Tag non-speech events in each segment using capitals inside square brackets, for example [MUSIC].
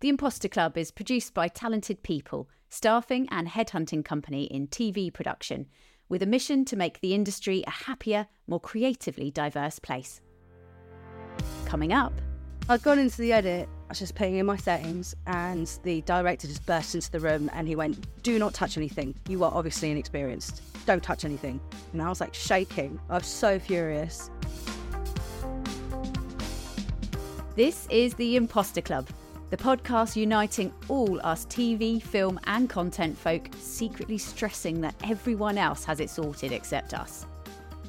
The Imposter Club is produced by talented people, staffing and headhunting company in TV production, with a mission to make the industry a happier, more creatively diverse place. Coming up, I'd gone into the edit, I was just putting in my settings, and the director just burst into the room and he went, Do not touch anything. You are obviously inexperienced. Don't touch anything. And I was like shaking. I was so furious. This is The Imposter Club, the podcast uniting all us TV, film, and content folk secretly stressing that everyone else has it sorted except us.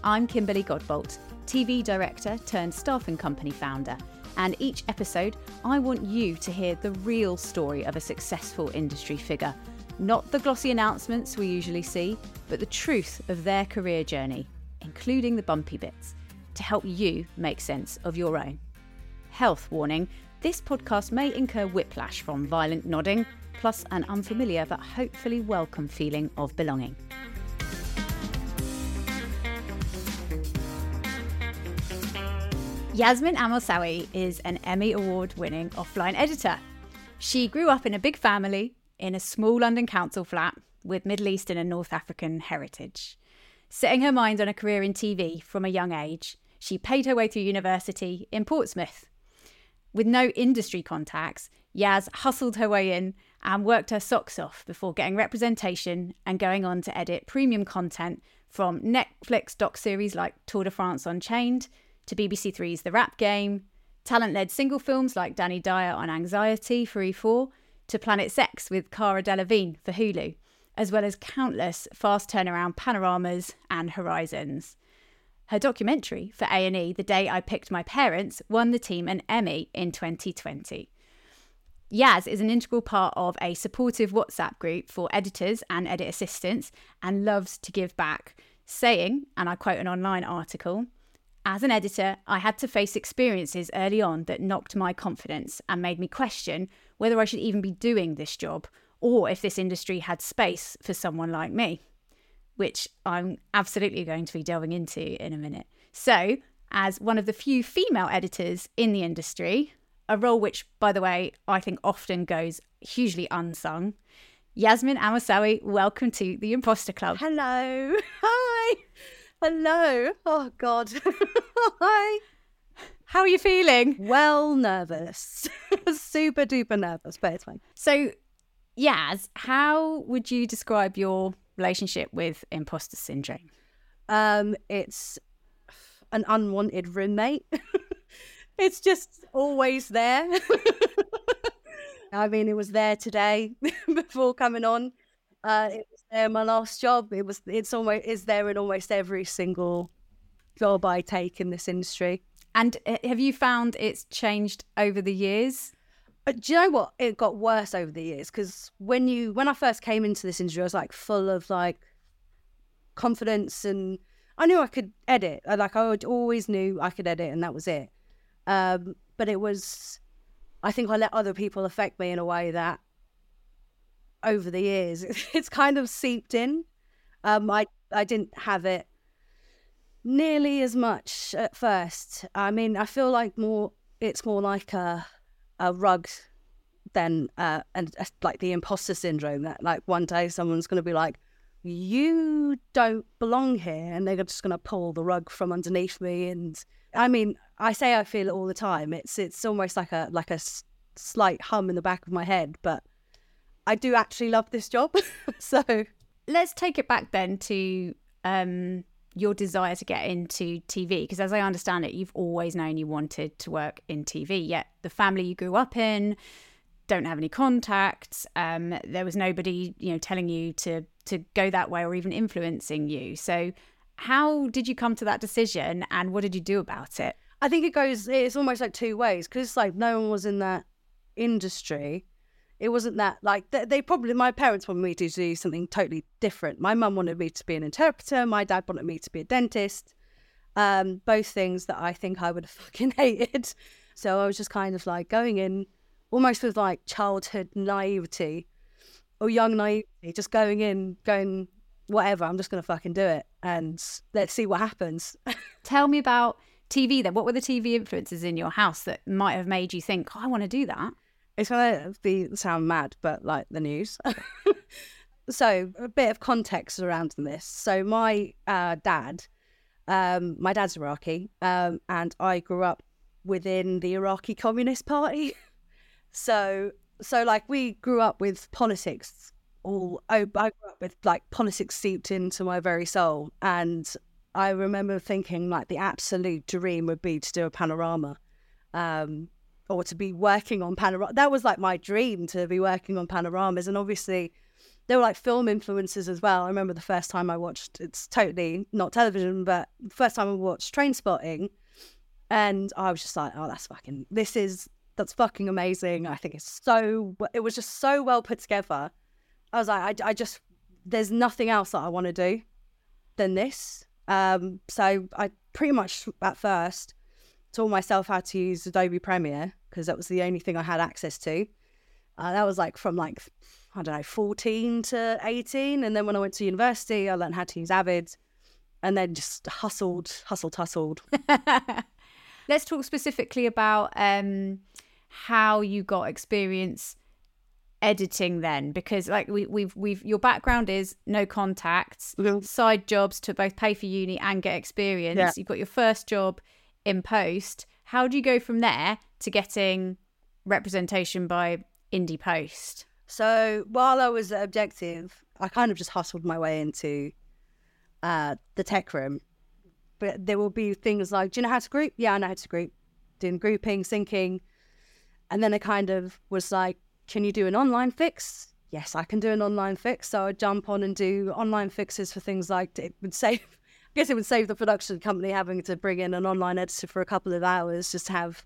I'm Kimberly Godbolt, TV director turned staffing company founder, and each episode I want you to hear the real story of a successful industry figure. Not the glossy announcements we usually see, but the truth of their career journey, including the bumpy bits, to help you make sense of your own. Health warning this podcast may incur whiplash from violent nodding, plus an unfamiliar but hopefully welcome feeling of belonging. Yasmine Almosawi is an Emmy Award winning offline editor. She grew up in a big family in a small London council flat with Middle Eastern and North African heritage. Setting her mind on a career in TV from a young age, she paid her way through university in Portsmouth with no industry contacts, Yaz hustled her way in and worked her socks off before getting representation and going on to edit premium content from Netflix doc series like Tour de France Unchained to BBC Three's The Rap Game, talent led single films like Danny Dyer on Anxiety for E4, to Planet Sex with Cara Delevingne for Hulu, as well as countless fast turnaround panoramas and horizons. Her documentary for A&E, The Day I Picked My Parents, won the team an Emmy in 2020. Yaz is an integral part of a supportive WhatsApp group for editors and edit assistants and loves to give back, saying, and I quote an online article, as an editor, I had to face experiences early on that knocked my confidence and made me question whether I should even be doing this job or if this industry had space for someone like me which I'm absolutely going to be delving into in a minute. So, as one of the few female editors in the industry, a role which, by the way, I think often goes hugely unsung. Yasmine Almosawi, welcome to the Imposter Club. Hello. Hi. Hello. Oh, God. [LAUGHS] Hi. How are you feeling? Well, nervous. [LAUGHS] Super duper nervous, but it's fine. So, Yaz, how would you describe your relationship with imposter syndrome? Um, it's an unwanted roommate. [LAUGHS] it's just always there. [LAUGHS] I mean, it was there today [LAUGHS] before coming on. Uh, it was there my last job. It was. It's almost is there in almost every single job I take in this industry. And uh, have you found it's changed over the years? Uh, do you know what? It got worse over the years because when you when I first came into this industry, I was like full of like confidence and I knew I could edit. Like I always knew I could edit, and that was it. Um, but it was, I think I let other people affect me in a way that over the years [LAUGHS] it's kind of seeped in. Um, I I didn't have it nearly as much at first. I mean, I feel like more it's more like a a rug than uh, and uh, like the imposter syndrome that like one day someone's going to be like you don't belong here and they're just going to pull the rug from underneath me and i mean i say i feel it all the time. It's it's almost like a like a s- slight hum in the back of my head but i do actually love this job. [LAUGHS] So let's take it back then to um your desire to get into TV? Because as I understand it, you've always known you wanted to work in TV, yet the family you grew up in don't have any contacts. Um, there was nobody, you know, telling you to to go that way or even influencing you. So, how did you come to that decision, and what did you do about it? I think it goes. It's almost like two ways because like no one was in that industry it wasn't that like they, they, probably my parents wanted me to do something totally different. My mum wanted me to be an interpreter. My dad wanted me to be a dentist. Um, both things that I think I would have [LAUGHS] fucking hated. So I was just kind of like going in almost with like childhood naivety or young naivety, just going in, going whatever. I'm just gonna fucking do it and let's see what happens. [LAUGHS] Tell me about TV then. What were the TV influences in your house that might have made you think, oh, I want to do that? It's gonna be sound mad, but like the news. [LAUGHS] so a bit of context around this. So my uh, dad, um, my dad's Iraqi, um, and I grew up within the Iraqi Communist Party. [LAUGHS] so so like we grew up with politics all I, I grew up with like politics seeped into my very soul and I remember thinking like the absolute dream would be to do a panorama um, or to be working on panorama that was like my dream to be working on panoramas and obviously there were like film influences as well I remember the first time I watched it's totally not television but first time I watched Trainspotting, and I was just like oh that's fucking this is that's fucking amazing. I think it's so, it was just so well put together. I was like, I, I just, there's nothing else that I want to do than this. Um, so I pretty much at first taught myself how to use Adobe Premiere because that was the only thing I had access to. Uh, that was like from like, I don't know, 14 to 18. And then when I went to university, I learned how to use Avid and then just hustled, hustled, hustled. [LAUGHS] Let's talk specifically about um, how you got experience editing then because like we, we've we've your background is no contacts Mhm. side jobs to both pay for uni and get experience Yeah. you've got your first job in post how do you go from there to getting representation by indie post So while I was at Objective, I kind of just hustled my way into uh, the tech room. But there will be things like, do you know how to group? Yeah, I know how to group. Doing grouping, syncing. And then I kind of was like, can you do an online fix? Yes, I can do an online fix. So I'd jump on and do online fixes for things like it would save, guess it would save the production company having to bring in an online editor for a couple of hours just to have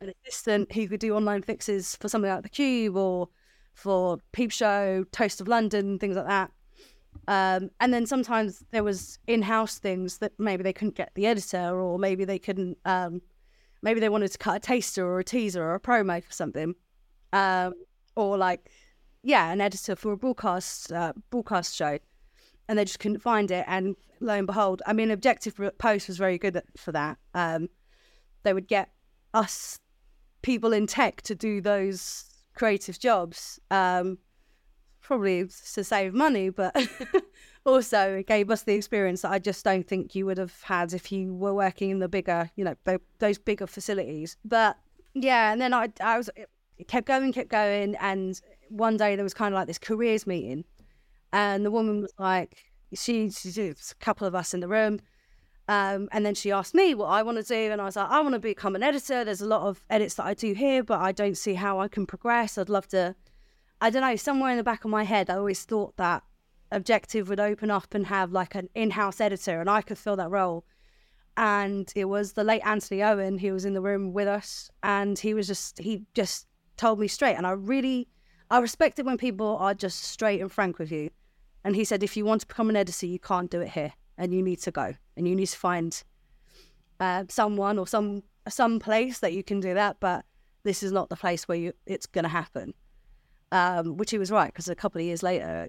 an assistant who could do online fixes for something like the Cube or for Peep Show, Toast of London, things like that. Um, and then sometimes there was in-house things that maybe they couldn't get the editor, or maybe they couldn't. Um, maybe they wanted to cut a taster or a teaser or a promo for something, um, or like, yeah, an editor for a broadcast uh, broadcast show, and they just couldn't find it. And lo and behold, I mean, Objective Post was very good for that. Um, they would get us people in tech to do those creative jobs. Um, probably to save money, but [LAUGHS] also it gave us the experience that I just don't think you would have had if you were working in the bigger, you know, tho- those bigger facilities. But yeah, and then I, I was, it kept going, kept going, and one day there was kind of like this careers meeting, and the woman was like, she, she there's a couple of us in the room. Um, and then she asked me what I want to do, and I was like, I want to become an editor. There's a lot of edits that I do here, but I don't see how I can progress. I'd love to. I don't know. Somewhere in the back of my head, I always thought that Objective would open up and have like an in-house editor, and I could fill that role. And it was the late Anthony Owen who was in the room with us, and he was just he just told me straight, and I really I respect it when people are just straight and frank with you. And he said, if you want to become an editor, you can't do it here, and you need to go, and you need to find uh, someone or some some place that you can do that. But this is not the place where you it's going to happen. Um, which he was right because a couple of years later,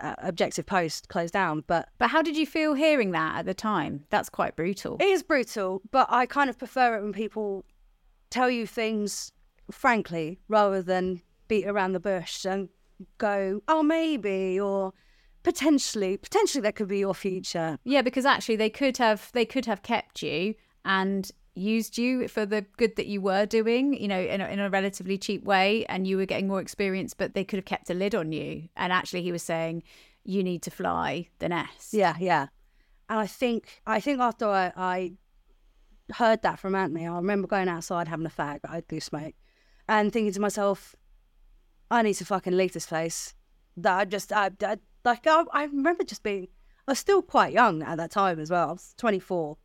uh, Objective Post closed down. But but how did you feel hearing that at the time that's quite brutal it is brutal. But I kind of prefer it when people tell you things frankly rather than beat around the bush and go, oh maybe or potentially potentially that could be your future. Yeah, because actually they could have they could have kept you and used you for the good that you were doing, you know, in a, in a relatively cheap way, and you were getting more experience. But they could have kept a lid on you. And actually, he was saying you need to fly the nest. Yeah, yeah. And I think I think after I, I heard that from Anthony, I remember going outside having a fag. I do smoke, and thinking to myself, I need to fucking leave this place. That I just I, I like I, I remember just being I was still quite young at that time as well. I was twenty four.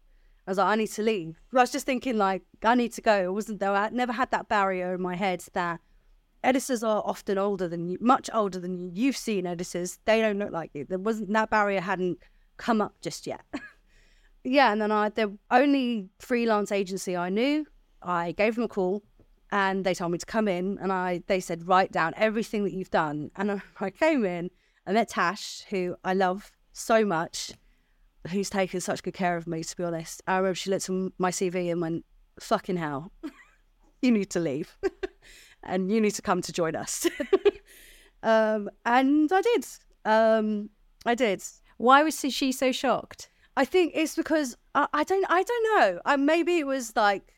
I was like, I need to leave. I was just thinking like I need to go. It wasn't though. I never had that barrier in my head that editors are often older than you, much older than you. You've seen editors; they don't look like you. There wasn't that barrier hadn't come up just yet. [LAUGHS] yeah, and then I the only freelance agency I knew, I gave them a call, and they told me to come in, and I they said write down everything that you've done, and I, I came in. I met Tash, who I love so much, who's taken such good care of me. To be honest, I remember she looked at my CV and went, "Fucking hell, [LAUGHS] you need to leave." [LAUGHS] and you need to come to join us. [LAUGHS] um, and I did. Um, I did. Why was she so shocked? I think it's because I, I don't I don't know. Uh, maybe it was like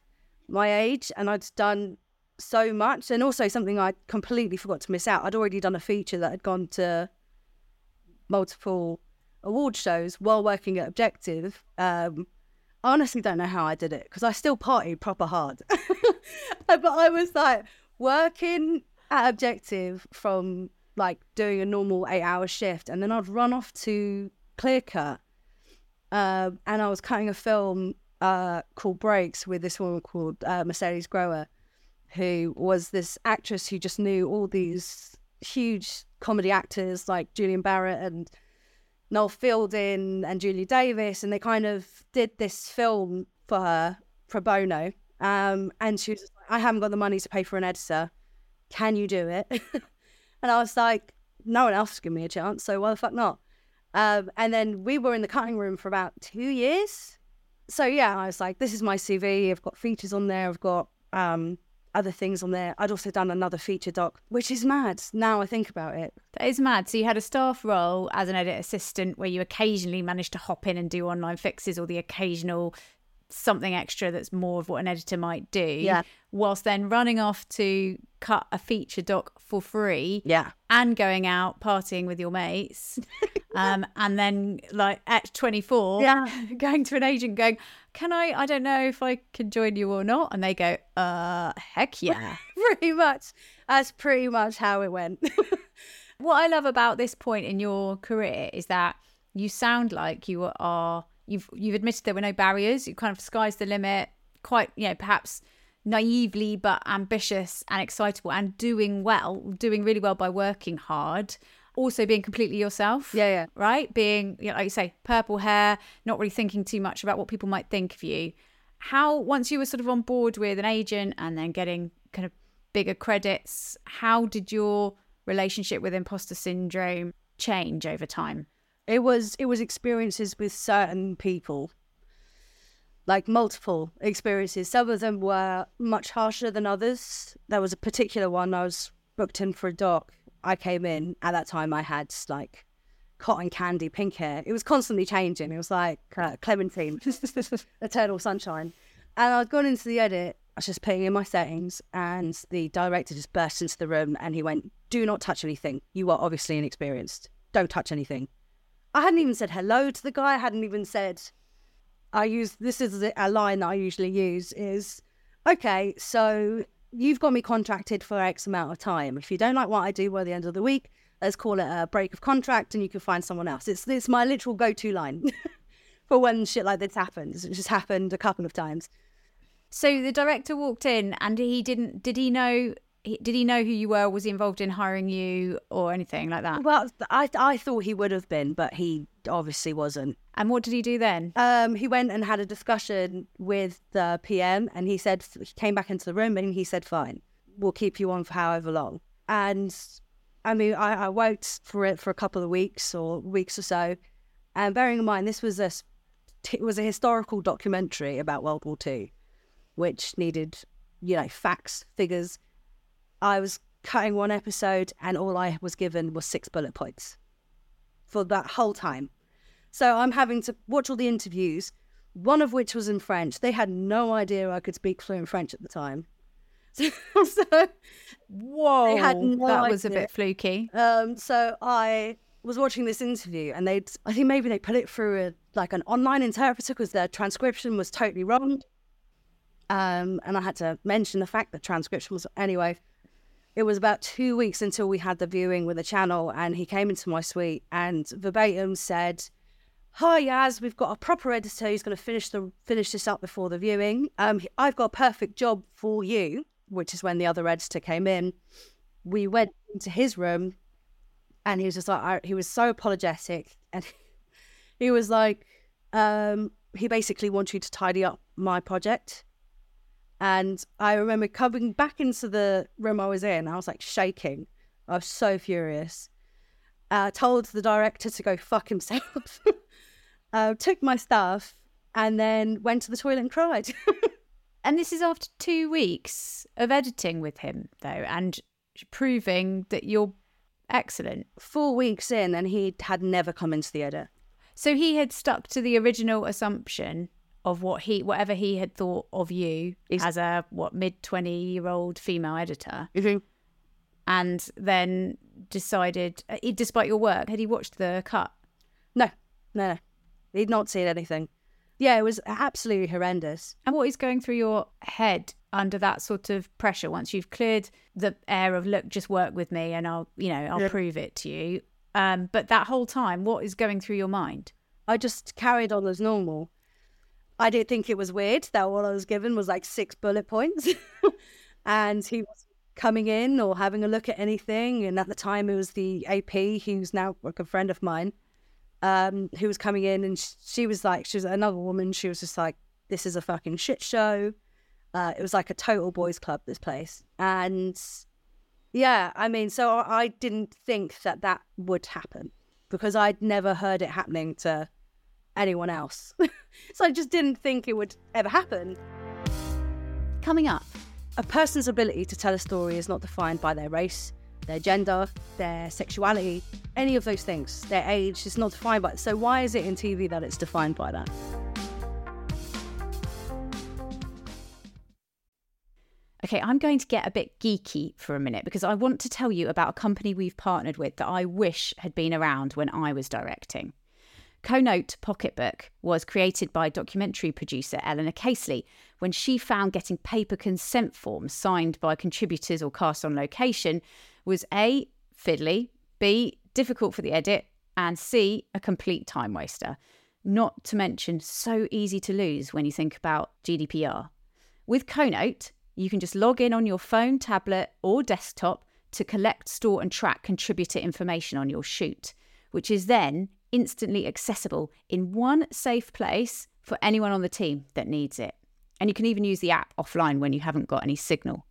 my age and I'd done so much and also something I completely forgot to miss out. I'd already done a feature that had gone to multiple award shows while working at Objective. Um, I honestly don't know how I did it because I still partied proper hard. [LAUGHS] but I was like working at Objective from like doing a normal eight hour shift and then I'd run off to Clearcut uh, and I was cutting a film uh, called Brakes with this woman called uh, Mercedes Grower, who was this actress who just knew all these huge comedy actors like Julian Barratt and Noel Fielding and Julia Davis, and they kind of did this film for her pro bono. Um, and she was like, I haven't got the money to pay for an editor. Can you do it? [LAUGHS] and I was like, no one else is giving me a chance, so why the fuck not? Um, and then we were in the cutting room for about two years. So yeah, I was like, this is my CV. I've got features on there. I've got um, other things on there. I'd also done another feature doc, which is mad now I think about it. That is mad. So you had a staff role as an edit assistant where you occasionally managed to hop in and do online fixes or the occasional something extra that's more of what an editor might do. Yeah. Whilst then running off to cut a feature doc for free. Yeah. And going out partying with your mates. [LAUGHS] um, and then like at 24, Yeah. [LAUGHS] going to an agent going, Can I I don't know if I can join you or not? And they go, uh heck [LAUGHS] yeah. pretty much. That's pretty much how it went. [LAUGHS] what I love about this point in your career is that you sound like you are you've you've admitted there were no barriers. You kind of sky's the limit, quite you know perhaps naively but ambitious and excitable and doing well, doing really well by working hard. Also being completely yourself. Yeah, yeah. Right? Being, you know, like you say, purple hair, not really thinking too much about what people might think of you. How, once you were sort of on board with an agent and then getting kind of bigger credits, how did your relationship with imposter syndrome change over time? It was it was experiences with certain people. Like multiple experiences. Some of them were much harsher than others. There was a particular one I was booked in for a doc. I came in at that time I had like cotton candy pink hair. It was constantly changing. It was like uh, Clementine, [LAUGHS] Eternal Sunshine. And I'd gone into the edit. I was just putting in my settings, and the director just burst into the room and he went, "Do not touch anything. You are obviously inexperienced. Don't touch anything." I hadn't even said hello to the guy. I hadn't even said, I use this is a line that I usually use is, okay, so you've got me contracted for X amount of time. If you don't like what I do by the end of the week, let's call it a break of contract and you can find someone else. It's, it's my literal go to line [LAUGHS] for when shit like this happens. It just happened a couple of times. So the director walked in and he didn't, did he know did he know who you were? Was he involved in hiring you or anything like that? Well, I I thought he would have been, but he obviously wasn't. And what did he do then? Um, he went and had a discussion with the PM, and he said he came back into the room and he said, "Fine, we'll keep you on for however long." And I mean, I, I worked for it for a couple of weeks or weeks or so, and bearing in mind this was a it was a historical documentary about World War Two, which needed you know facts, figures I was cutting one episode and all I was given was six bullet points for that whole time. So I'm having to watch all the interviews, one of which was in French. They had no idea I could speak fluent French at the time. [LAUGHS] So, whoa, had no that was a bit fluky. um, so I was watching this interview, and they'd I think maybe they put it through a, like an online interpreter because their transcription was totally wrong. Um, and I had to mention the fact that transcription was anyway. It was about two weeks until we had the viewing with the channel, and he came into my suite and verbatim said, "Hi Yaz, we've got a proper editor who's going to finish the finish this up before the viewing. Um, I've got a perfect job for you." Which is when the other editor came in. We went into his room, and he was just like, I, he was so apologetic, and [LAUGHS] he was like, um, he basically wanted you to tidy up my project. And I remember coming back into the room I was in, I was like shaking. I was so furious. Uh, told the director to go fuck himself. [LAUGHS] uh, took my stuff and then went to the toilet and cried. [LAUGHS] And this is after two weeks of editing with him, though, and proving that you're excellent. Four weeks in, and he had never come into the edit. So he had stuck to the original assumption of what he, whatever he had thought of you Is- as a what mid twenty year old female editor, Mm-hmm. and then decided, uh, despite your work, had he watched the cut? No, no, no. He'd not seen anything. Yeah, it was absolutely horrendous. And what is going through your head under that sort of pressure once you've cleared the air of look, just work with me and I'll, you know, I'll prove it to you. Um, but that whole time, what is going through your mind? I just carried on as normal. I didn't think it was weird that all I was given was like six bullet points. [LAUGHS] and he was coming in or having a look at anything. And at the time, it was the AP, who's now like a friend of mine, um, who was coming in. And she was like, she was another woman. She was just like, this is a fucking shit show. Uh, it was like a total boys' club, this place. And yeah, I mean, so I I didn't think that that would happen because I'd never heard it happening to anyone else. [LAUGHS] so I just didn't think it would ever happen. Coming up, A person's ability to tell a story is not defined by their race, their gender, their sexuality, any of those things. Their age is not defined by So why is it in TV that it's defined by that? Okay, I'm going to get a bit geeky for a minute because I want to tell you about a company we've partnered with that I wish had been around when I was directing. Conote Pocketbook was created by documentary producer Eleanor Casely when she found getting paper consent forms signed by contributors or cast on location was A, fiddly, B, difficult for the edit, and C, a complete time waster. Not to mention so easy to lose when you think about GDPR. With Conote, you can just log in on your phone, tablet, or desktop to collect, store, and track contributor information on your shoot, which is then instantly accessible in one safe place for anyone on the team that needs it. And you can even use the app offline when you haven't got any signal.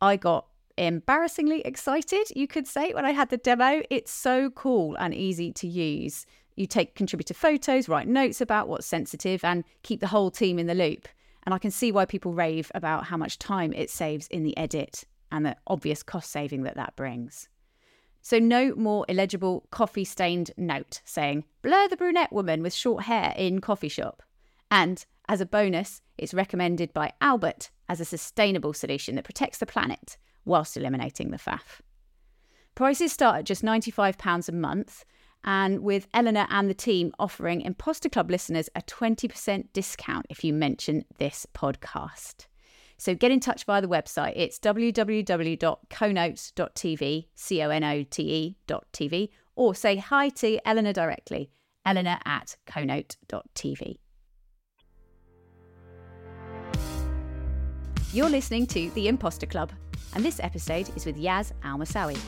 I got embarrassingly excited, you could say, when I had the demo. It's so cool and easy to use. You take contributor photos, write notes about what's sensitive, and keep the whole team in the loop. And I can see why people rave about how much time it saves in the edit and the obvious cost saving that that brings. So, no more illegible coffee stained note saying, blur the brunette woman with short hair in coffee shop. And as a bonus, it's recommended by Albert as a sustainable solution that protects the planet whilst eliminating the faff. Prices start at just £95 a month, and with Eleanor and the team offering Imposter Club listeners a 20% discount if you mention this podcast. So get in touch via the website. It's www.conote.tv, C O N O T E dot TV, or say hi to Eleanor directly, eleanor at conote.tv. You're listening to The Imposter Club, and this episode is with Yaz Almosawi.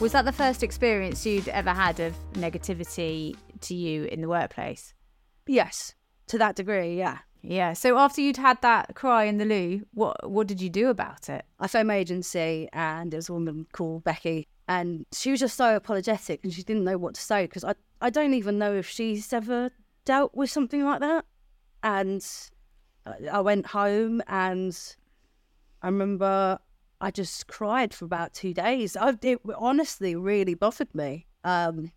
Was that the first experience you'd ever had of negativity to you in the workplace? Yes, to that degree, yeah. Yeah. So after you'd had that cry in the loo, what what did you do about it? I phoned my agency and there was a woman called Becky and she was just so apologetic and she didn't know what to say because I, I don't even know if she's ever dealt with something like that. And I- went home and I remember I just cried for about two days. I, it honestly really bothered me. Um,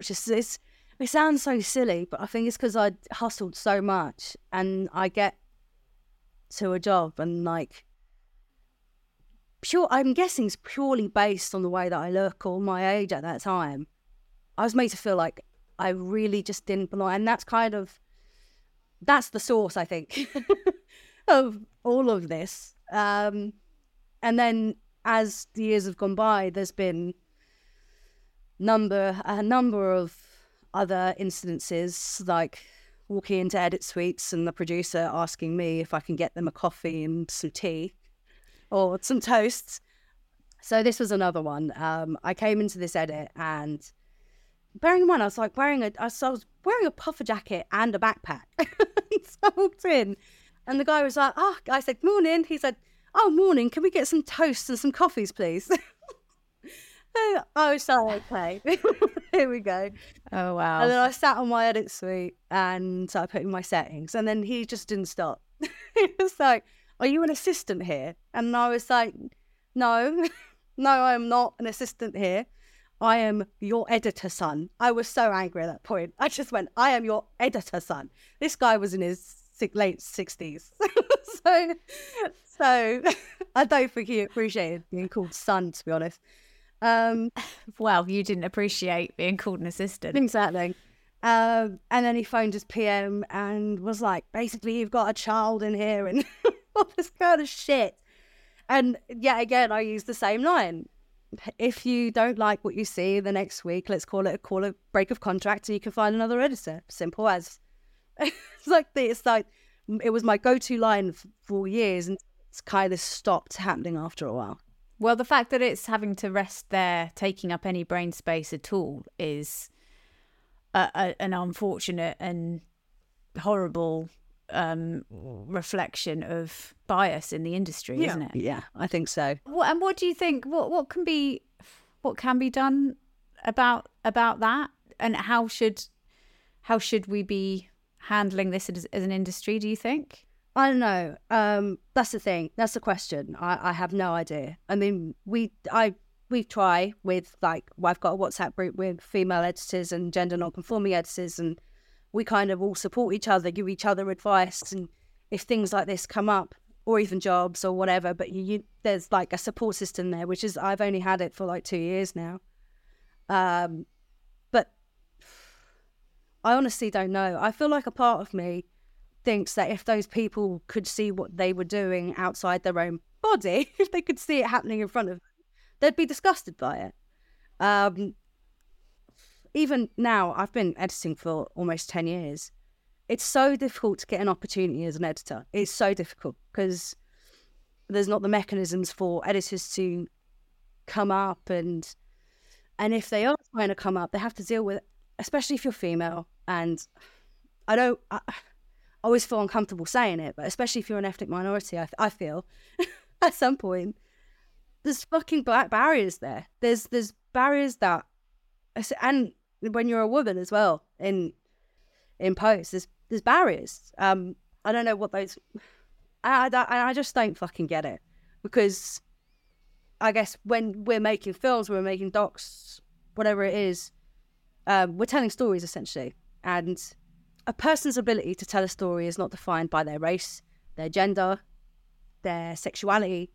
is, it's, it sounds so silly, but I think it's because I hustled so much and I get to a job and like pure I'm guessing it's purely based on the way that I look or my age at that time. I was made to feel like I really just didn't belong and that's kind of that's the source I think [LAUGHS] of all of this. Um and then as the years have gone by there's been number a number of other incidences like walking into edit suites and the producer asking me if I can get them a coffee and some tea or some toasts. So this was another one. Um, I came into this edit and bearing in mind I was like wearing a I was, wearing a puffer jacket and a backpack. [LAUGHS] so I walked in and the guy was like, Oh, I said, Morning. He said, Oh, morning, can we get some toasts and some coffees, please? [LAUGHS] I was like, okay, [LAUGHS] here we go. Oh wow. And then I sat on my edit suite and I put in my settings, and then he just didn't stop. [LAUGHS] he was like, "Are you an assistant here?" And I was like, "No, [LAUGHS] no, I am not an assistant here. I am your editor son." I was so angry at that point. I just went, "I am your editor son." This guy was in his late sixties, so so I don't think he appreciated being called son, to be honest. Um, well, you didn't appreciate being called an assistant. Exactly. Um, and then he phoned his PM and was like, basically, you've got a child in here and [LAUGHS] all this kind of shit. And yet again, I used the same line. If you don't like what you see the next week, let's call it a call a break of contract and you can find another editor. Simple as. [LAUGHS] it's like this, it's like it was my go-to line for years and it's kind of stopped happening after a while. Well, the fact that it's having to rest there, taking up any brain space at all, is a, a, an unfortunate and horrible um, reflection of bias in the industry, yeah. isn't it? Yeah, I think so. What, and what do you think? What what can be what can be done about about that? And how should how should we be handling this as, as an industry? Do you think? I don't know. Um, that's the thing. That's the question. I, I have no idea. I mean, we I we try with like well, I've got a WhatsApp group with female editors and gender non-conforming editors, and we kind of all support each other, give each other advice, and if things like this come up, or even jobs or whatever. But you, you there's like a support system there, which is I've only had it for like two years now. Um, but I honestly don't know. I feel like a part of me thinks that if those people could see what they were doing outside their own body, [LAUGHS] if they could see it happening in front of them, they'd be disgusted by it. Um, even now, I've been editing for almost 10 years. It's so difficult to get an opportunity as an editor. It's so difficult because there's not the mechanisms for editors to come up and and if they are trying to come up, they have to deal with, especially if you're female. And I don't, I, I always feel uncomfortable saying it, but especially if you're an ethnic minority, I, I feel [LAUGHS] at some point there's fucking black barriers there. There's there's barriers that, and when you're a woman as well in in post, there's there's barriers. Um, I don't know what those. I, I I just don't fucking get it because I guess when we're making films, we're making docs, whatever it is, um, we're telling stories essentially, and a person's ability to tell a story is not defined by their race, their gender, their sexuality,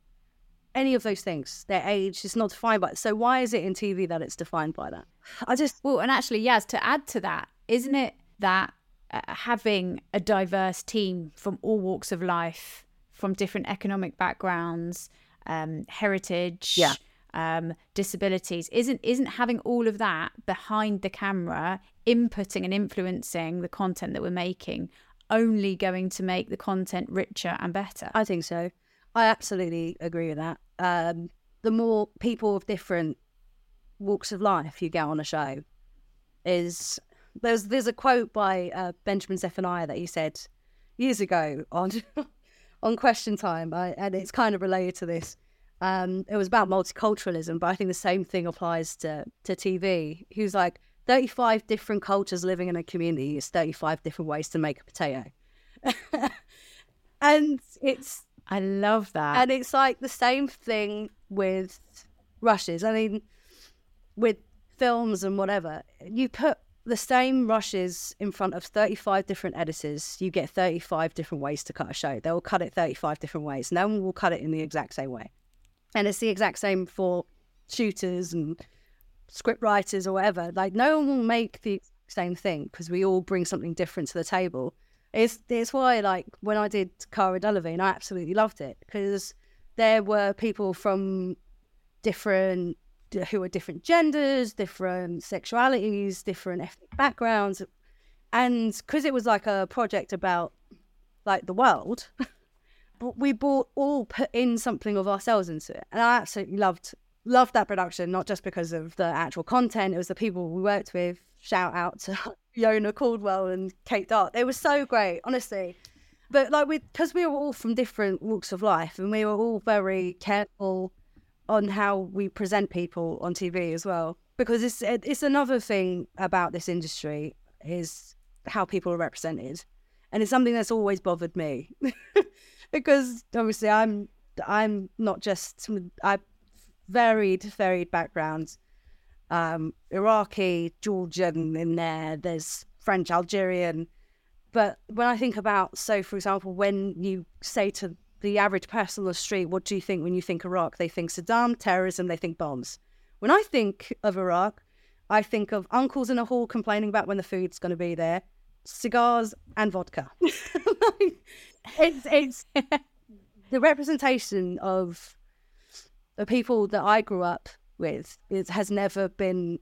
any of those things, their age. is not defined by. So why is it in TV that it's defined by that? I just well, and actually, yes. To add to that, isn't it that uh, having a diverse team from all walks of life, from different economic backgrounds, um, heritage, yeah um, disabilities isn't isn't having all of that behind the camera inputting and influencing the content that we're making only going to make the content richer and better? I think so. I absolutely agree with that. Um, the more people of different walks of life you get on a show is there's there's a quote by uh, benjamin zephaniah that he said years ago on [LAUGHS] on question time I, and it's kind of related to this um, it was about multiculturalism, but I think the same thing applies to to TV. He was like, 35 different cultures living in a community is 35 different ways to make a potato. [LAUGHS] and it's I love that. And it's like the same thing with rushes. I mean, with films and whatever, you put the same rushes in front of 35 different editors, you get 35 different ways to cut a show. They will cut it 35 different ways. No one will cut it in the exact same way. And it's the exact same for shooters and script writers or whatever. Like no one will make the same thing because we all bring something different to the table. It's it's why like when I did Cara Delevingne, I absolutely loved it because there were people from different who were different genders, different sexualities, different ethnic backgrounds, and because it was like a project about like the world. [LAUGHS] we bought all put in something of ourselves into it, and I absolutely loved loved that production. Not just because of the actual content; it was the people we worked with. Shout out to [LAUGHS] Fiona Caldwell and Kate Dart. They were so great, honestly. But like we, because we were all from different walks of life, and we were all very careful on how we present people on TV as well, because it's it's another thing about this industry is how people are represented, and it's something that's always bothered me, [LAUGHS] because obviously I'm I'm not just I varied varied backgrounds, um, Iraqi, Georgian in there. There's French, Algerian, but when I think about so, for example, when you say to the average person on the street, what do you think when you think Iraq? They think Saddam, terrorism, they think bombs. When I think of Iraq, I think of uncles in a hall complaining about when the food's going to be there, cigars and vodka. [LAUGHS] it's it's [LAUGHS] the representation of the people that I grew up with. It has never been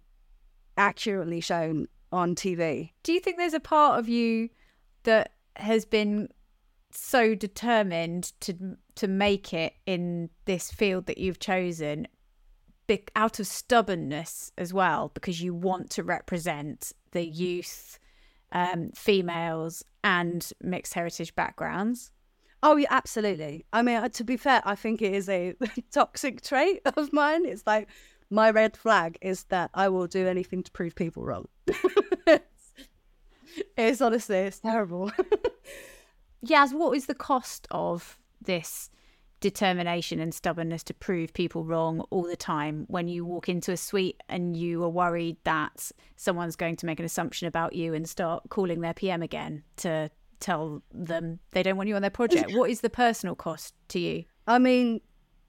accurately shown on TV. Do you think there's a part of you that has been so determined to to make it in this field that you've chosen out of stubbornness as well because you want to represent the youth um, females and mixed heritage backgrounds? Oh yeah absolutely. I mean uh, to be fair i think it is a [LAUGHS] toxic trait of mine. It's like my red flag is that i will do anything to prove people wrong. [LAUGHS] It's honestly it's terrible. [LAUGHS] Yaz, what is the cost of this determination and stubbornness to prove people wrong all the time when you walk into a suite and you are worried that someone's going to make an assumption about you and start calling their PM again to tell them they don't want you on their project? what is the personal cost to you? I mean,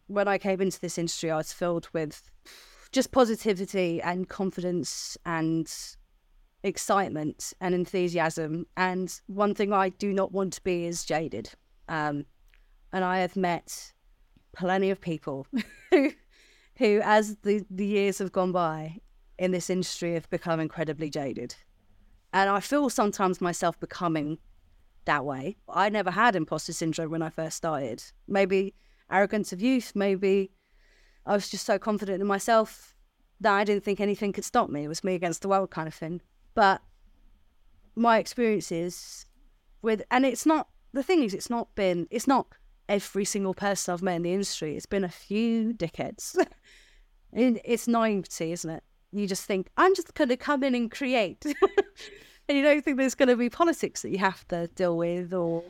when I came into this industry, I was filled with just positivity and confidence and excitement and enthusiasm. And one thing I do not want to be is jaded. Um, and I have met plenty of people who, [LAUGHS] who, as the, the years have gone by in this industry, have become incredibly jaded. And I feel sometimes myself becoming that way. I never had imposter syndrome when I first started. Maybe arrogance of youth, maybe I was just so confident in myself that I didn't think anything could stop me. It was me against the world kind of thing. But my experiences with, and it's not, the thing is, it's not been, it's not every single person I've met in the industry. It's been a few decades. [LAUGHS] it's naivety, isn't it? You just think, I'm just going to come in and create. [LAUGHS] and you don't think there's going to be politics that you have to deal with or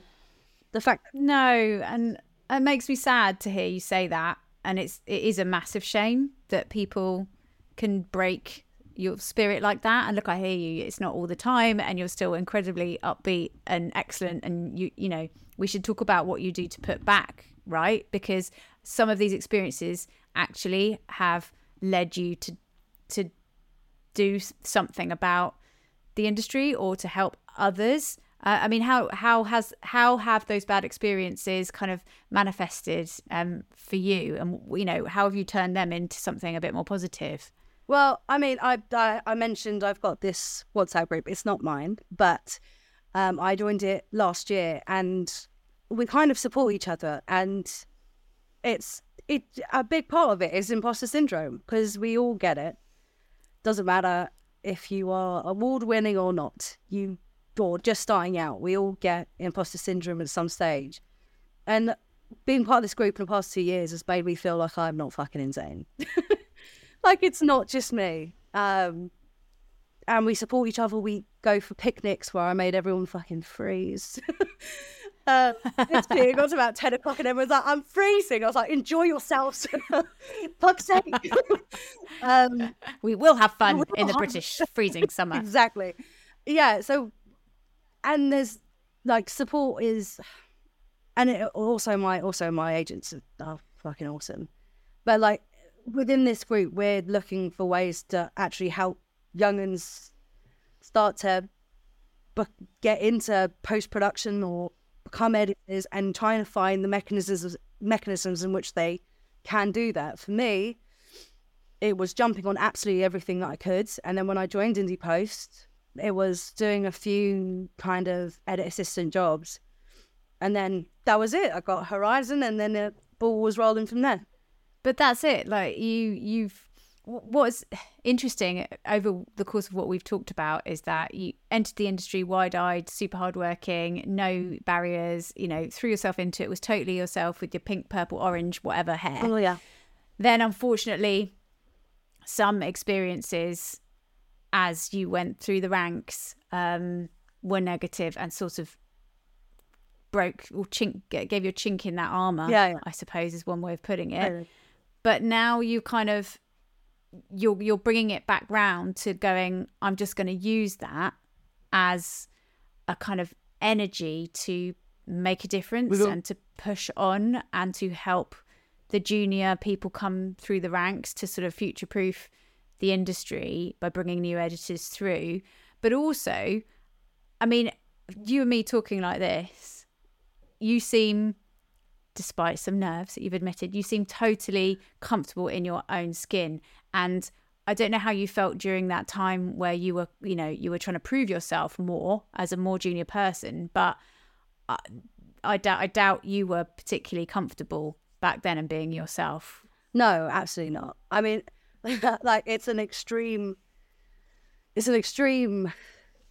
the fact. No. And it makes me sad to hear you say that. And it's, it is a massive shame that people can break your spirit like that and look i hear you it's not all the time and you're still incredibly upbeat and excellent and you you know we should talk about what you do to put back right? Because some of these experiences actually have led you to to do something about the industry or to help others. Uh, I mean, how how has how have those bad experiences kind of manifested um, for you, and you know, how have you turned them into something a bit more positive? Well, I mean, I, I, I mentioned I've got this WhatsApp group. It's not mine, but um, I joined it last year, and we kind of support each other. And it's it a big part of it is imposter syndrome because we all get it. Doesn't matter if you are award winning or not. You or just starting out, we all get imposter syndrome at some stage. And being part of this group in the past two years has made me feel like I'm not fucking insane. [LAUGHS] like it's not just me. Um, and we support each other. We go for picnics where I made everyone fucking freeze. [LAUGHS] uh, it got to about 10 o'clock and everyone's like, I'm freezing. I was like, enjoy yourselves. [LAUGHS] Fuck's sake. [LAUGHS] um, we will have fun in the British freezing summer. Exactly. Yeah. So, and there's like support is, and it, also my, also my agents are fucking awesome. But like, within this group, we're looking for ways to actually help younguns start to get into post production or become editors and trying to find the mechanisms mechanisms in which they can do that. For me, it was jumping on absolutely everything that I could, and then when I joined Indie Post, it was doing a few kind of edit assistant jobs, and then that was it. I got Horizon, and then the ball was rolling from there but that's it like you you've what's interesting over the course of what we've talked about is that you entered the industry wide-eyed super hardworking no barriers you know threw yourself into it was totally yourself with your pink purple orange whatever hair oh yeah then unfortunately, some experiences as you went through the ranks um, were negative and sort of broke or chink gave you a chink in that armor. Yeah, yeah. I suppose is one way of putting it. Totally. But now you kind of you're you're bringing it back round to going. I'm just going to use that as a kind of energy to make a difference got- and to push on and to help the junior people come through the ranks to sort of future proof the industry by bringing new editors through. But also, I mean, you and me talking like this, you seem, despite some nerves that you've admitted, you seem totally comfortable in your own skin. And I don't know how you felt during that time where you were, you know, you were trying to prove yourself more as a more junior person, but I, I doubt, I doubt you were particularly comfortable back then and being yourself. No, absolutely not. I mean, [LAUGHS] like it's an extreme. It's an extreme.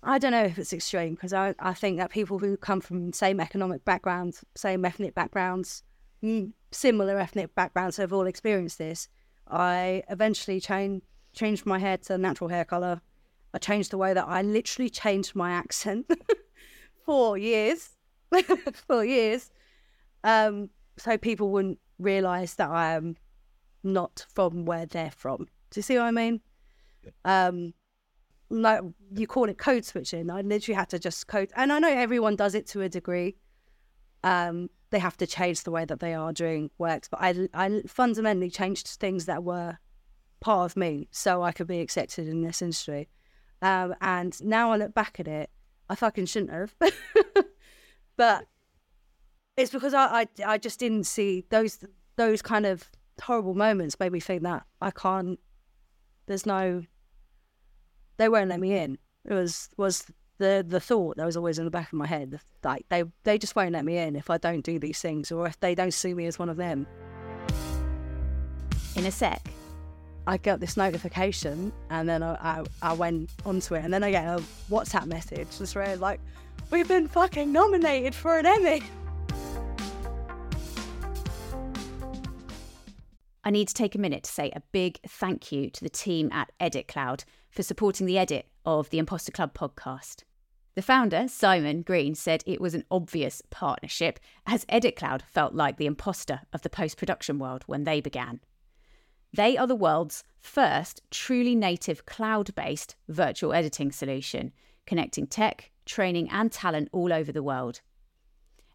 I don't know if it's extreme because I, I think that people who come from same economic backgrounds, same ethnic backgrounds, mm, similar ethnic backgrounds have all experienced this. I eventually changed changed my hair to natural hair color. I changed the way that I literally changed my accent [LAUGHS] for years, [LAUGHS] for years, um, so people wouldn't realize that I am not from where they're from. Do you see what I mean? Um, like you call it code switching. I literally had to just code, and I know everyone does it to a degree. Um, they have to change the way that they are doing works, but I, I fundamentally changed things that were part of me so I could be accepted in this industry. Um, and now I look back at it, I fucking shouldn't have. [LAUGHS] but it's because I, I I just didn't see those those kind of horrible moments made me think that I can't. There's no. They won't let me in. It was was the the thought that was always in the back of my head. Like they they just won't let me in if I don't do these things or if they don't see me as one of them. In a sec, I got this notification and then I, I, I went onto it and then I get a WhatsApp message that's really like, we've been fucking nominated for an Emmy. I need to take a minute to say a big thank you to the team at Edit Cloud for supporting the edit of the Imposter Club podcast. The founder, Simon Green, said it was an obvious partnership, as Edit Cloud felt like the imposter of the post production world when they began. They are the world's first truly native cloud based virtual editing solution, connecting tech, training, and talent all over the world.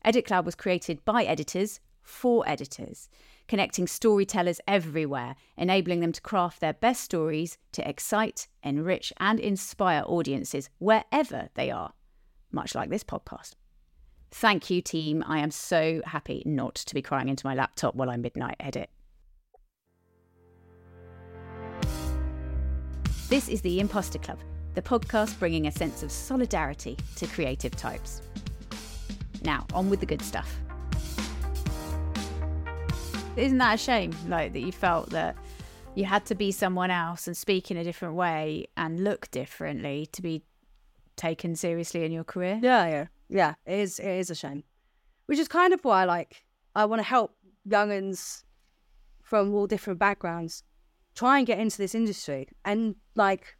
Edit Cloud was created by editors for editors, connecting storytellers everywhere, enabling them to craft their best stories to excite, enrich, and inspire audiences wherever they are, much like this podcast. Thank you, team. I am so happy not to be crying into my laptop while I midnight edit. This is the Imposter Club, the podcast bringing a sense of solidarity to creative types. Now, on with the good stuff. Isn't that a shame? Like that you felt that you had to be someone else and speak in a different way and look differently to be taken seriously in your career? Yeah, yeah, yeah. It is. It is a shame, which is kind of why, like, I want to help younguns from all different backgrounds try and get into this industry. And like,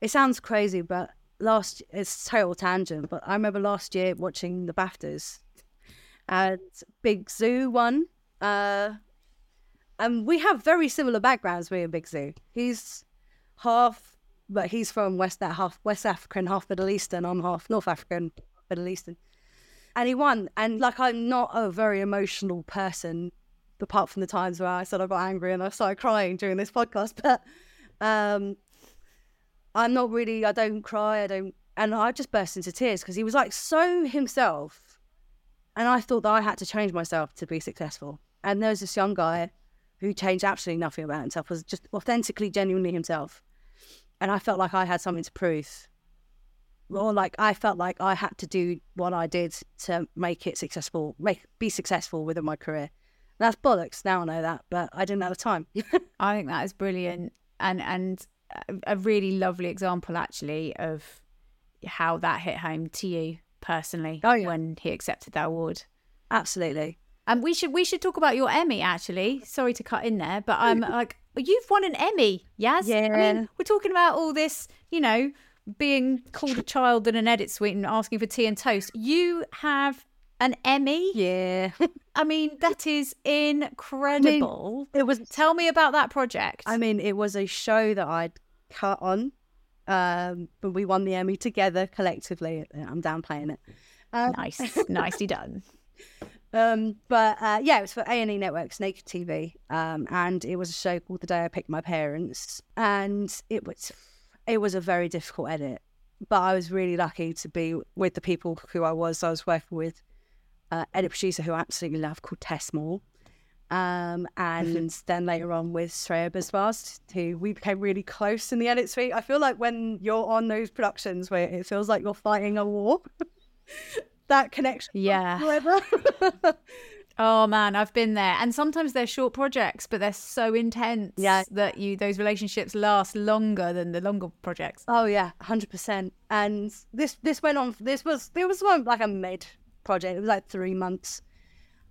it sounds crazy, but last it's total tangent. But I remember last year watching the Baftas, and Big Zuu won. Uh, and we have very similar backgrounds. Me and Big Zuu. He's half, but he's from West half West African, half Middle Eastern. I'm half North African, Middle Eastern. And he won. And like, I'm not a very emotional person, apart from the times where I said I got angry and I started crying during this podcast. [LAUGHS] But um, I'm not really. I don't cry. I don't. And I just burst into tears because he was like so himself, and I thought that I had to change myself to be successful. And there was this young guy who changed absolutely nothing about himself, was just authentically, genuinely himself. And I felt like I had something to prove. Or like I felt like I had to do what I did to make it successful, make be successful within my career. That's bollocks. Now I know that, but I didn't at the time. [LAUGHS] I think that is brilliant and and a- really lovely example actually of how that hit home to you personally Oh, yeah. when he accepted that award. Absolutely. Um, we should we should talk about your Emmy actually. Sorry to cut in there, but I'm [LAUGHS] like you've won an Emmy, Yaz. I Yeah. mean, we're talking about all this, you know, being called a child in an edit suite and asking for tea and toast. You have an Emmy. Yeah. [LAUGHS] I mean, that is incredible. it was Tell me about that project. I mean, it was a show that I'd cut on. Um, but we won the Emmy together collectively. I'm downplaying it. Um, nice, [LAUGHS] nicely done. Um, but uh, yeah, it was for A and E Network's Naked TV, um, and it was a show called The Day I Picked My Parents, and it was it was a very difficult edit, but I was really lucky to be with the people who I was. I was working with uh, edit producer who I absolutely love called Tess Moore, um, and [LAUGHS] then later on with Shreya Biswas, who we became really close in the edit suite. I feel like when you're on those productions where it feels like you're fighting a war. [LAUGHS] that connection [LAUGHS] Yeah. forever. [LAUGHS] Oh man, I've been there. And sometimes they're short projects, but they're so intense Yeah. that you those relationships last longer than the longer projects. Oh yeah, hundred percent. And this this went on. This was it was one like a mid project. It was like three months.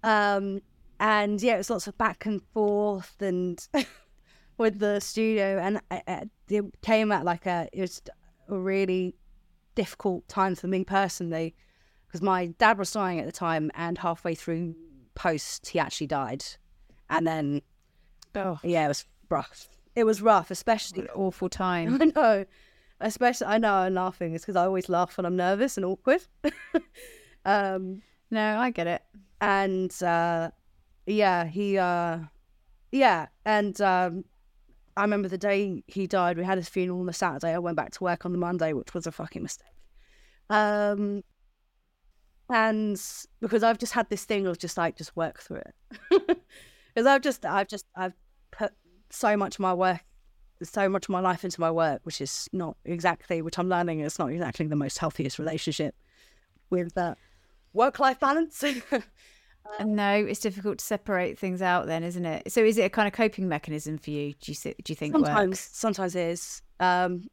Um, and yeah, it was lots of back and forth and [LAUGHS] with the studio, and I- I- it came at like a it was a really difficult time for me personally because my dad was dying at the time, and halfway through post he actually died, and then Oh, yeah, it was rough. It was rough, especially awful time. [LAUGHS] I know. Especially, I know I'm laughing. It's because I always laugh when I'm nervous and awkward. [LAUGHS] um, No, I get it. and uh, yeah, he, uh, yeah, and um, I remember the day he died. We had his funeral on the Saturday. I went back to work on the Monday, which was a fucking mistake. Um, and because I've just had this thing of just like just work through it, [LAUGHS] because I've just, I've just, I've put so much of my work so much of my life into my work, which is not exactly, which I'm learning is not exactly the most healthiest relationship with [LAUGHS] uh, work life balance. no, it's difficult to separate things out then, isn't it? So is it a kind of coping mechanism for you? Do you do you think sometimes, works? sometimes it is. Um,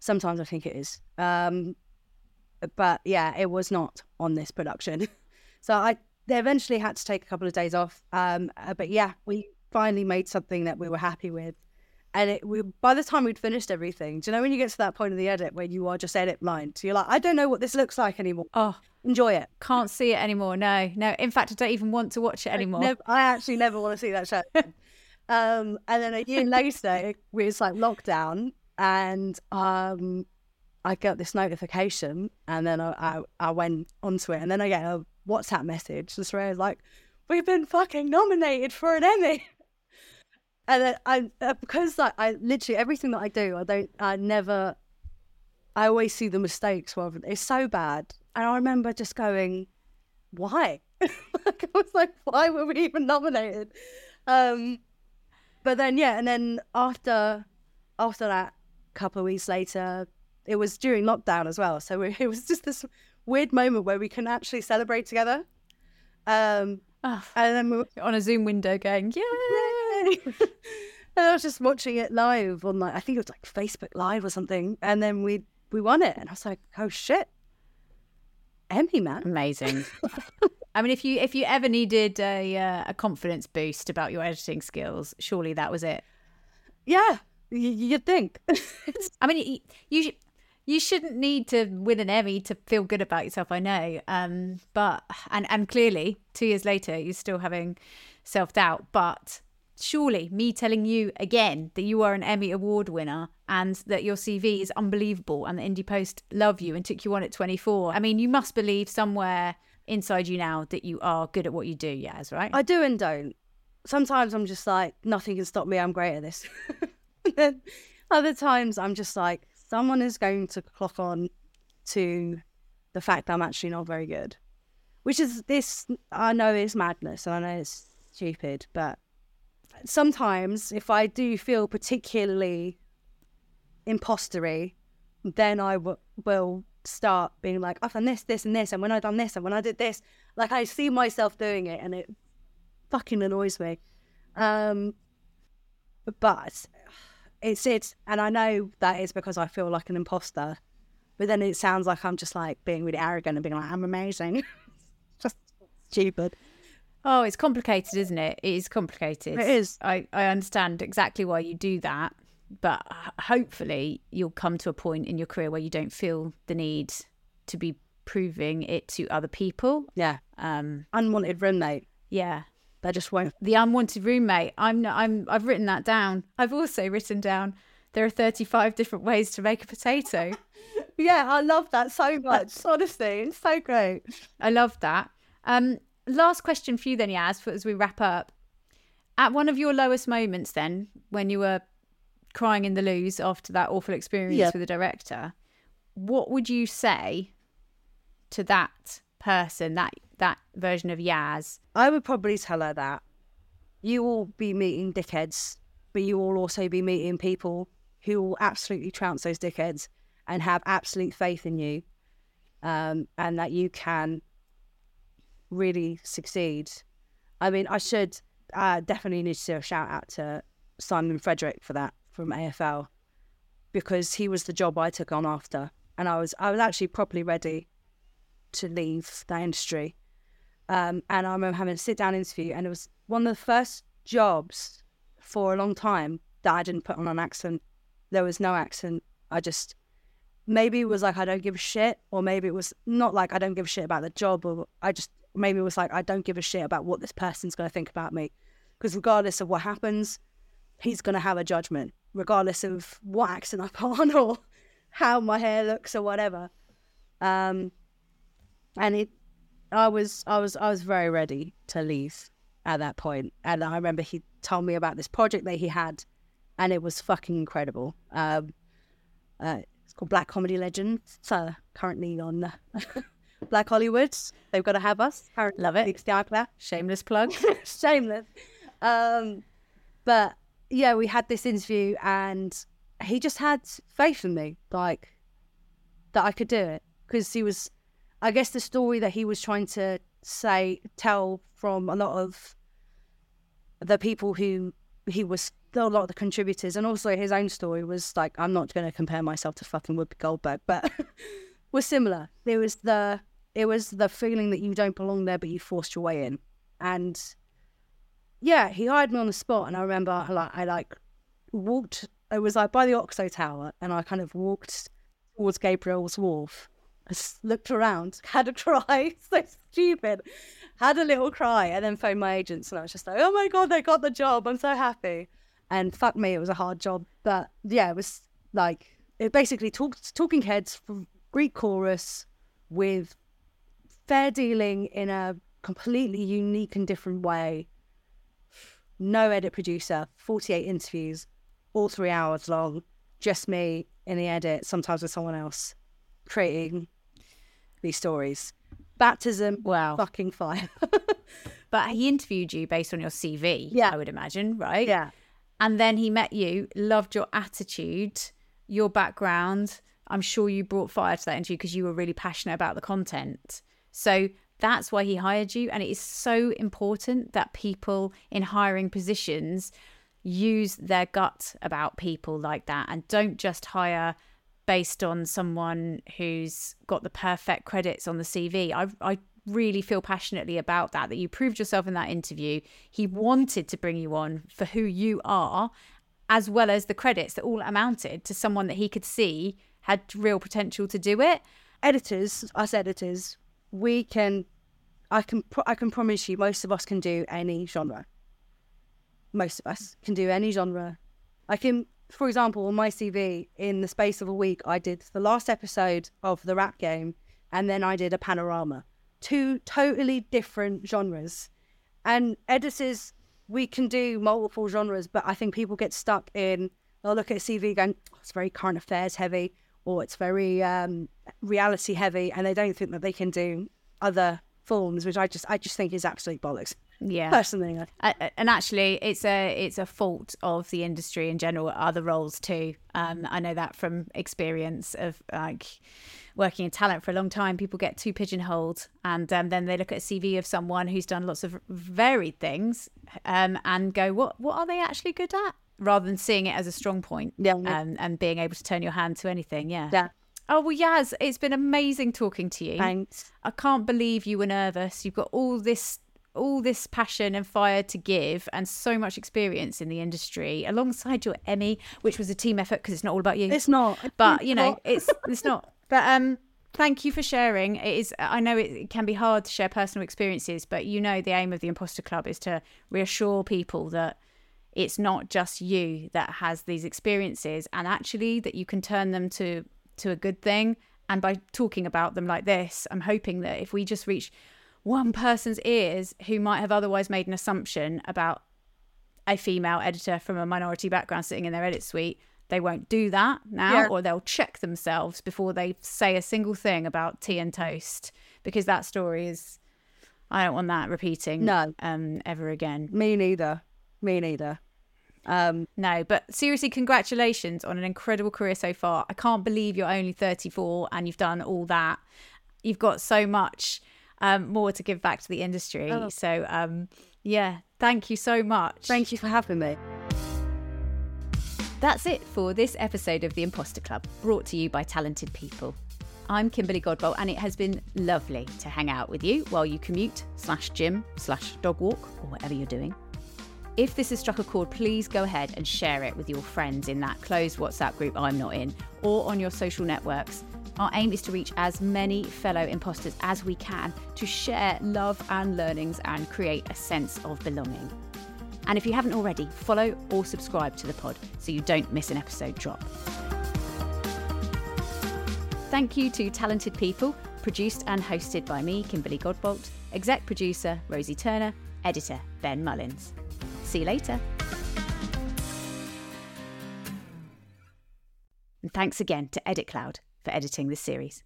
sometimes I think it is. Um, but yeah, it was not on this production. [LAUGHS] so I they eventually had to take a couple of days off. Um, uh, but yeah, we finally made something that we were happy with. And it, we, by the time we'd finished everything, do you know when you get to that point of the edit where you are just edit blind? So you're like, I don't know what this looks like anymore. Oh, Enjoy it. can't see it anymore. No, no. In fact, I don't even want to watch it anymore. Nev- I actually never want to see that show. [LAUGHS] um, and then a year later, it was like lockdown, and um, I got this notification, and then I, I, I went onto it, and then I get a WhatsApp message. And Sarea's like, "We've been fucking nominated for an Emmy." [LAUGHS] And then I, uh, because like, I literally everything that I do, I don't, I never, I always see the mistakes. Rather, it's so bad, and I remember just going, "Why?" [LAUGHS] like, I was like, "Why were we even nominated?" Um, but then yeah, and then after, after that, couple of weeks later, it was during lockdown as well. So we, [LAUGHS] it was just this weird moment where we can actually celebrate together. Um, Oh, and then we were, on a Zoom window going. Yay! [LAUGHS] and I was just watching it live on like I think it was like Facebook Live or something, and then we we won it, and I was like, oh shit, Emmy man. Amazing. [LAUGHS] I mean, if you if you ever needed a uh, a confidence boost about your editing skills, surely that was it. Yeah, y- you'd think. I mean, you you, shouldn't need to win an Emmy to feel good about yourself. I know, um, but and and clearly, two years later, you're still having self doubt. But surely, me telling you again that you are an Emmy award winner and that your CV is unbelievable and the Indie Post love you and took you on at 24. I mean, you must believe somewhere inside you now that you are good at what you do. Yaz, right? I do and don't. Sometimes I'm just like, nothing can stop me. I'm great at this. and [LAUGHS] then other times I'm just like, someone is going to clock on to the fact that I'm actually not very good. Which is this, I know is madness and I know it's stupid, but sometimes if I do feel particularly impostery, then I w- will start being like, I've done this, this, and this, and when I've done this, and when I did this, like I see myself doing it, and it fucking annoys me. Um, but it's it, and I know that is because I feel like an imposter. But then it sounds like I'm just like being really arrogant and being like, I'm amazing. [LAUGHS] just stupid. Oh, it's complicated, isn't it? It is complicated. It is. I, I understand exactly why you do that, but hopefully you'll come to a point in your career where you don't feel the need to be proving it to other people. Yeah. Um, Unwanted roommate. yeah, They just won't. the unwanted roommate. I'm not, I'm I've written that down. I've also written down there are 35 different ways to make a potato. [LAUGHS] Yeah, I love that so much. Honestly, it's so great. I love that. Um, last question for you then, Yaz, for, as we wrap up. At one of your lowest moments, then, when you were crying in the loos after that awful experience Yeah. with the director, what would you say to that person, that that version of Yaz? I would probably tell her that you will be meeting dickheads, but you will also be meeting people who will absolutely trounce those dickheads and have absolute faith in you, um, and that you can really succeed. I mean, I should uh, definitely need to do a shout out to Simon Frederick for that from AFL because he was the job I took on after, and I was I was actually properly ready to leave the industry. Um, and I remember having a sit down interview, and it was one of the first jobs for a long time that I didn't put on an accent. There was no accent. I just maybe it was like I don't give a shit, or maybe it was not like I don't give a shit about the job, or I just maybe it was like I don't give a shit about what this person's going to think about me, because regardless of what happens, he's going to have a judgment, regardless of what accent I put on [LAUGHS] or how my hair looks or whatever. Um, and it I was I was I was very ready to leave at that point. And I remember he told me about this project that he had and it was fucking incredible. Um uh, it's called Black Comedy Legends. It's uh, currently on [LAUGHS] Black Hollywood. They've got to have us. Currently, Love it. Big star clap. Shameless plug. [LAUGHS] Shameless. Um, but yeah, we had this interview and he just had faith in me, like that I could do it. Because he was, I guess, the story that he was trying to say, tell from a lot of the people who he was, a lot of the contributors, and also his own story was like, I'm not going to compare myself to fucking Whoopi Goldberg, but [LAUGHS] was similar. There was the, it was the feeling that you don't belong there, but you forced your way in. And yeah, he hired me on the spot, and I remember I like I like walked. It was like by the Oxo Tower, and I kind of walked towards Gabriel's Wharf. I just looked around, [LAUGHS] had a cry, [LAUGHS] so stupid, had a little cry, and then phoned my agents, and I was just like, "Oh my god, they got the job! I'm so happy." And fuck me, it was a hard job, but yeah, it was like it basically talked talking heads Greek chorus with fair dealing in a completely unique and different way no edit producer, 48 interviews, all three hours long, just me in the edit, sometimes with someone else, creating these stories. Baptism, Wow. fucking fire. [LAUGHS] But he interviewed you based on your CV, Yeah. I would imagine, right? yeah. And then he met you, loved your attitude, your background. I'm sure you brought fire to that interview because you were really passionate about the content. So that's why he hired you. And it is so important that people in hiring positions use their gut about people like that and don't just hire based on someone who's got the perfect credits on the CV. I, I really feel passionately about that, that you proved yourself in that interview. He wanted to bring you on for who you are, as well as the credits that all amounted to someone that he could see had real potential to do it. Editors, us editors, we can, I can, I can promise you, most of us can do any genre. Most of us can do any genre. I can, for example, on my CV, in the space of a week, I did the last episode of the rap game, and then I did a panorama. Two totally different genres. And editors, we can do multiple genres, but I think people get stuck in, they'll look at a CV going, "Oh, it's very current affairs heavy, or it's very um, reality heavy, and they don't think that they can do other forms, which I just, I just think is absolute bollocks. Yeah. Personally, Uh, and actually, it's a it's a fault of the industry in general, other roles too. Um, I know that from experience of like working in talent for a long time. People get too pigeonholed, and um, then they look at a CV of someone who's done lots of varied things, um, and go, "What what are they actually good at?" Rather than seeing it as a strong point, Yeah. um, and being able to turn your hand to anything. Yeah. yeah, Oh well, Yaz, it's been amazing talking to you. thanks. I can't believe you were nervous. You've got all this all this passion and fire to give and so much experience in the industry alongside your Emmy, which was a team effort because it's not all about you. It's not. but you know, it's it's not. [LAUGHS] But um thank you for sharing. It is I know it can be hard to share personal experiences, but you know the aim of the Imposter Club is to reassure people that it's not just you that has these experiences and actually that you can turn them to to a good thing and by talking about them like this, I'm hoping that if we just reach one person's ears who might have otherwise made an assumption about a female editor from a minority background sitting in their edit suite, they won't do that now, Yeah. or they'll check themselves before they say a single thing about tea and toast because that story is. I don't want that repeating No. um, ever again. Me neither. Me neither. Um, No, but seriously, congratulations on an incredible career so far. I can't believe you're only 34 and you've done all that. You've got so much um, more to give back to the industry. Oh. So, um, yeah, thank you so much. thank you for having me. That's it for this episode of The Imposter Club, brought to you by talented people. I'm Kimberly Godbolt, and it has been lovely to hang out with you while you commute, slash gym, slash dog walk, or whatever you're doing. If this has struck a chord, please go ahead and share it with your friends in that closed WhatsApp group I'm not in, or on your social networks. Our aim is to reach as many fellow imposters as we can to share love and learnings and create a sense of belonging. And if you haven't already, follow or subscribe to the pod so you don't miss an episode drop. Thank you to Talented People, produced and hosted by me, Kimberly Godbolt, exec producer Rosie Turner, editor Ben Mullins. See you later. And thanks again to Edit Cloud for editing this series.